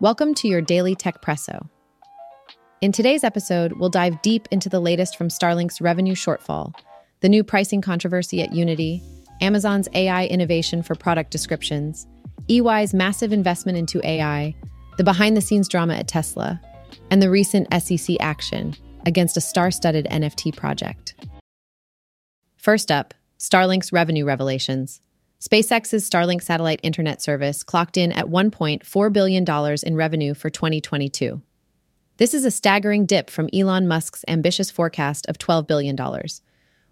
Welcome to your daily Techpresso. In today's episode, we'll dive deep into the latest from Starlink's revenue shortfall, the new pricing controversy at Unity, Amazon's AI innovation for product descriptions, EY's massive investment into AI, the behind the scenes drama at Tesla, and the recent SEC action against a star studded NFT project. First up, Starlink's revenue revelations. SpaceX's Starlink satellite internet service clocked in at $1.4 billion in revenue for 2022. This is a staggering dip from Elon Musk's ambitious forecast of $12 billion.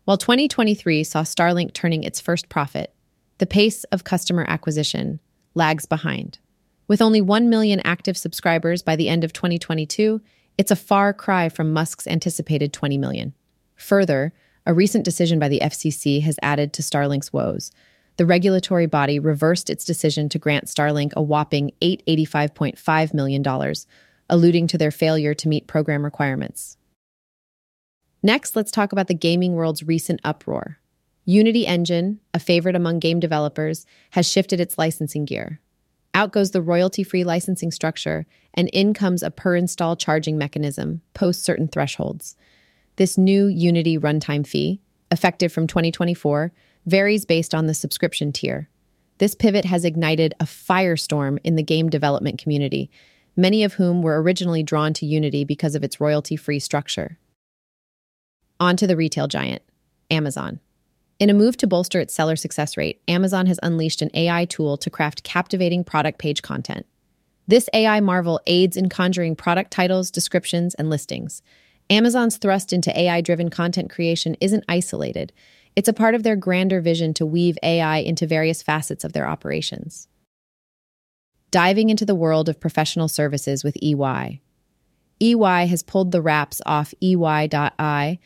While 2023 saw Starlink turning its first profit, the pace of customer acquisition lags behind. With only 1 million active subscribers by the end of 2022, it's a far cry from Musk's anticipated 20 million. Further, a recent decision by the FCC has added to Starlink's woes. The regulatory body reversed its decision to grant Starlink a whopping $885.5 million, alluding to their failure to meet program requirements. Next, let's talk about the gaming world's recent uproar. Unity Engine, a favorite among game developers, has shifted its licensing gear. Out goes the royalty free licensing structure, and in comes a per install charging mechanism post certain thresholds. This new Unity runtime fee, effective from 2024, varies based on the subscription tier. This pivot has ignited a firestorm in the game development community, many of whom were originally drawn to Unity because of its royalty free structure. On to the retail giant, Amazon. In a move to bolster its seller success rate, Amazon has unleashed an AI tool to craft captivating product page content. This AI marvel aids in conjuring product titles, descriptions, and listings. Amazon's thrust into AI driven content creation isn't isolated, it's a part of their grander vision to weave AI into various facets of their operations diving into the world of professional services with EY. EY has pulled the wraps off EY.I,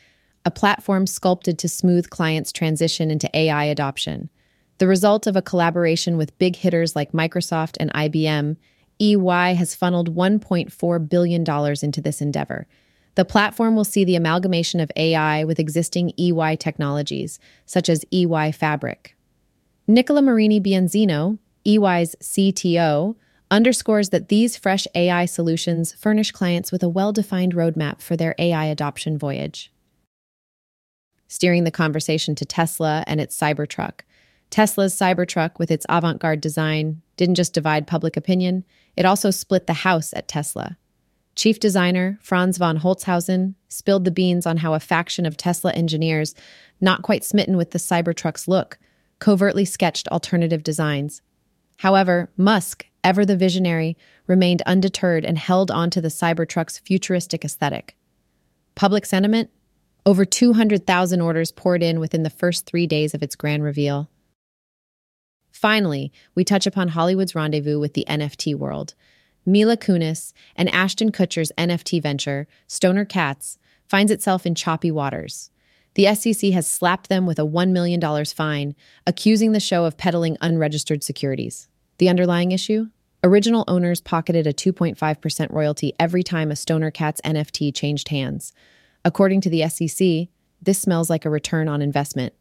a platform sculpted to smooth clients' transition into AI adoption. The result of a collaboration with big hitters like Microsoft and IBM, EY has funneled $1.4 billion into this endeavor. The platform will see the amalgamation of AI with existing EY technologies, such as EY Fabric. Nicola Morini Bianzino, EY's CTO, underscores that these fresh AI solutions furnish clients with a well defined roadmap for their AI adoption voyage. Steering the conversation to Tesla and its Cybertruck. Tesla's Cybertruck, with its avant garde design, didn't just divide public opinion, it also split the house at Tesla. Chief designer Franz von Holzhausen spilled the beans on how a faction of Tesla engineers, not quite smitten with the Cybertruck's look, covertly sketched alternative designs. However, Musk, ever the visionary, remained undeterred and held on to the Cybertruck's futuristic aesthetic. Public sentiment? Over 200,000 orders poured in within the first three days of its grand reveal. Finally, we touch upon Hollywood's rendezvous with the NFT world. Mila Kunis and Ashton Kutcher's NFT venture, Stoner Cats, finds itself in choppy waters. The SEC has slapped them with a $1 million fine, accusing the show of peddling unregistered securities. The underlying issue? Original owners pocketed a 2.5% royalty every time a Stoner Cats NFT changed hands. According to the SEC, this smells like a return on investment.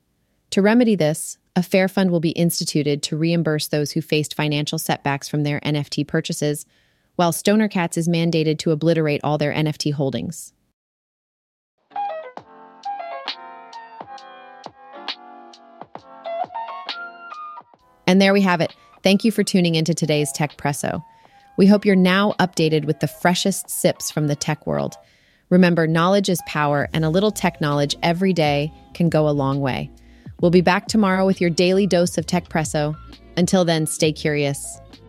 To remedy this, a fair fund will be instituted to reimburse those who faced financial setbacks from their NFT purchases, while Stoner Cats is mandated to obliterate all their NFT holdings. And there we have it. Thank you for tuning into today's Techpresso. We hope you're now updated with the freshest sips from the tech world. Remember, knowledge is power, and a little tech knowledge every day can go a long way. We'll be back tomorrow with your daily dose of Techpresso. Until then, stay curious.